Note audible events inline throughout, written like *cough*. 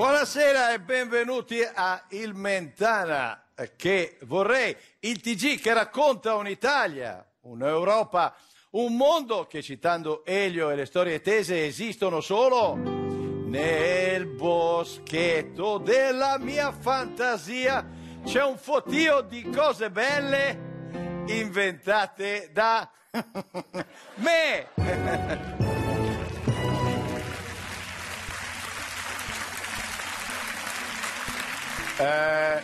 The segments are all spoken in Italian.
Buonasera e benvenuti a Il Mentana che vorrei, il TG che racconta un'Italia, un'Europa, un mondo che citando Elio e le storie tese esistono solo nel boschetto della mia fantasia. C'è un fotio di cose belle inventate da *laughs* me. Eh,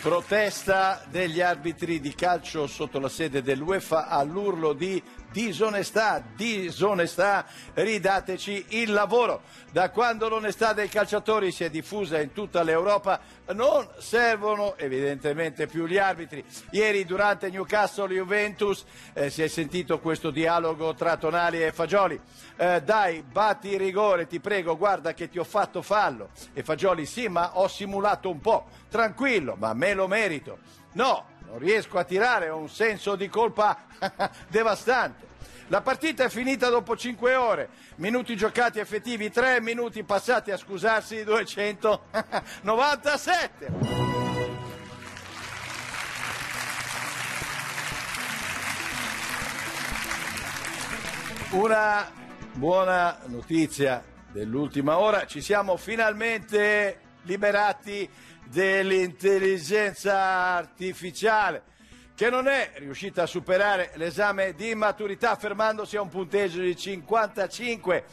protesta degli arbitri di calcio sotto la sede dell'UEFA all'urlo di disonestà, disonestà, ridateci il lavoro. Da quando l'onestà dei calciatori si è diffusa in tutta l'Europa non servono evidentemente più gli arbitri. Ieri durante Newcastle-Juventus eh, si è sentito questo dialogo tra Tonali e Fagioli. Eh, dai, batti rigore, ti prego, guarda che ti ho fatto fallo. E Fagioli, sì, ma ho simulato un po'. Tranquillo, ma me lo merito. No, non riesco a tirare, ho un senso di colpa *laughs* devastante. La partita è finita dopo 5 ore, minuti giocati effettivi 3, minuti passati a scusarsi 297. Una buona notizia dell'ultima ora, ci siamo finalmente liberati dell'intelligenza artificiale che non è riuscita a superare l'esame di maturità fermandosi a un punteggio di 55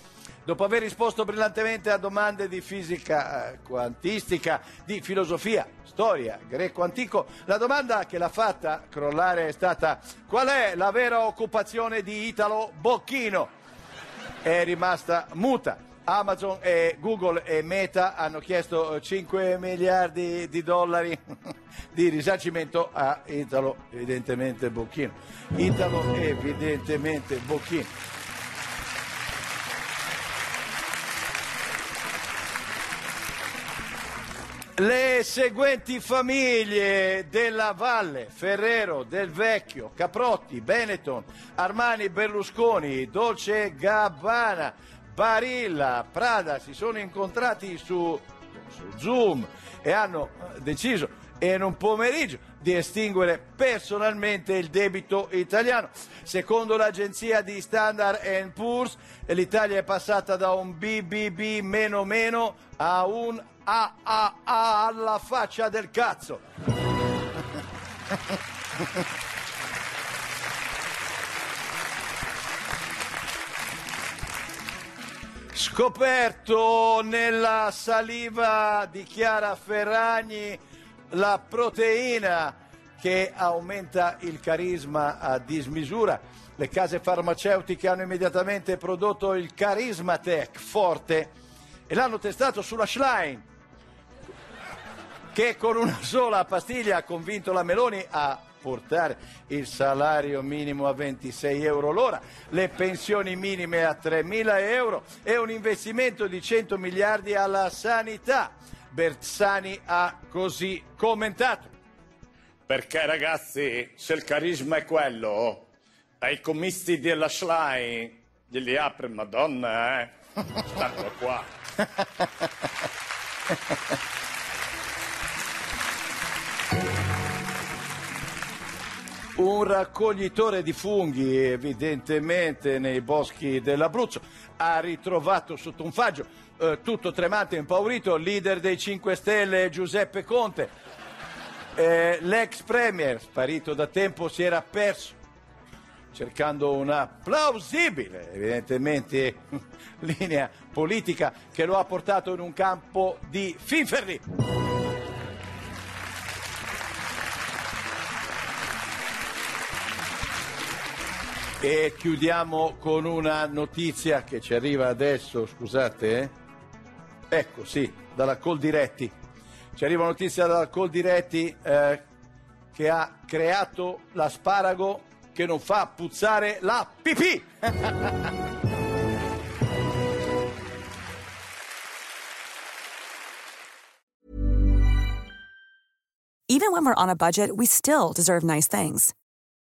dopo aver risposto brillantemente a domande di fisica eh, quantistica, di filosofia, storia, greco antico, la domanda che l'ha fatta crollare è stata qual è la vera occupazione di Italo Bocchino? È rimasta muta. Amazon e Google e Meta hanno chiesto 5 miliardi di dollari *laughs* di risarcimento a Italo, evidentemente Bocchino. Italo, evidentemente Bocchino. Le seguenti famiglie della Valle, Ferrero, Del Vecchio, Caprotti, Benetton, Armani, Berlusconi, Dolce Gabbana, Barilla, Prada si sono incontrati su, su Zoom e hanno deciso in un pomeriggio di estinguere personalmente il debito italiano. Secondo l'agenzia di Standard Poor's l'Italia è passata da un BBB meno meno a un AAA alla faccia del cazzo. *laughs* Scoperto nella saliva di Chiara Ferragni la proteina che aumenta il carisma a dismisura. Le case farmaceutiche hanno immediatamente prodotto il Carismatech forte e l'hanno testato sulla Schlein, che con una sola pastiglia ha convinto la Meloni a portare il salario minimo a 26 euro l'ora, le pensioni minime a 3 mila euro e un investimento di 100 miliardi alla sanità. Bersani ha così commentato. Perché ragazzi, se il carisma è quello, ai commisti della Schlein glieli apre Madonna, eh? Stanno qua. *laughs* un raccoglitore di funghi, evidentemente nei boschi dell'Abruzzo, ha ritrovato sotto un faggio, eh, tutto tremante e impaurito, il leader dei 5 Stelle Giuseppe Conte. Eh, l'ex premier, sparito da tempo, si era perso cercando una plausibile, evidentemente, *laughs* linea politica che lo ha portato in un campo di finferri. E chiudiamo con una notizia che ci arriva adesso, scusate. eh. Ecco, sì, dalla Coldiretti. Ci arriva una notizia dalla Coldiretti eh, che ha creato l'asparago che non fa puzzare la pipì. *laughs* Even when we're on a budget, we still deserve nice things.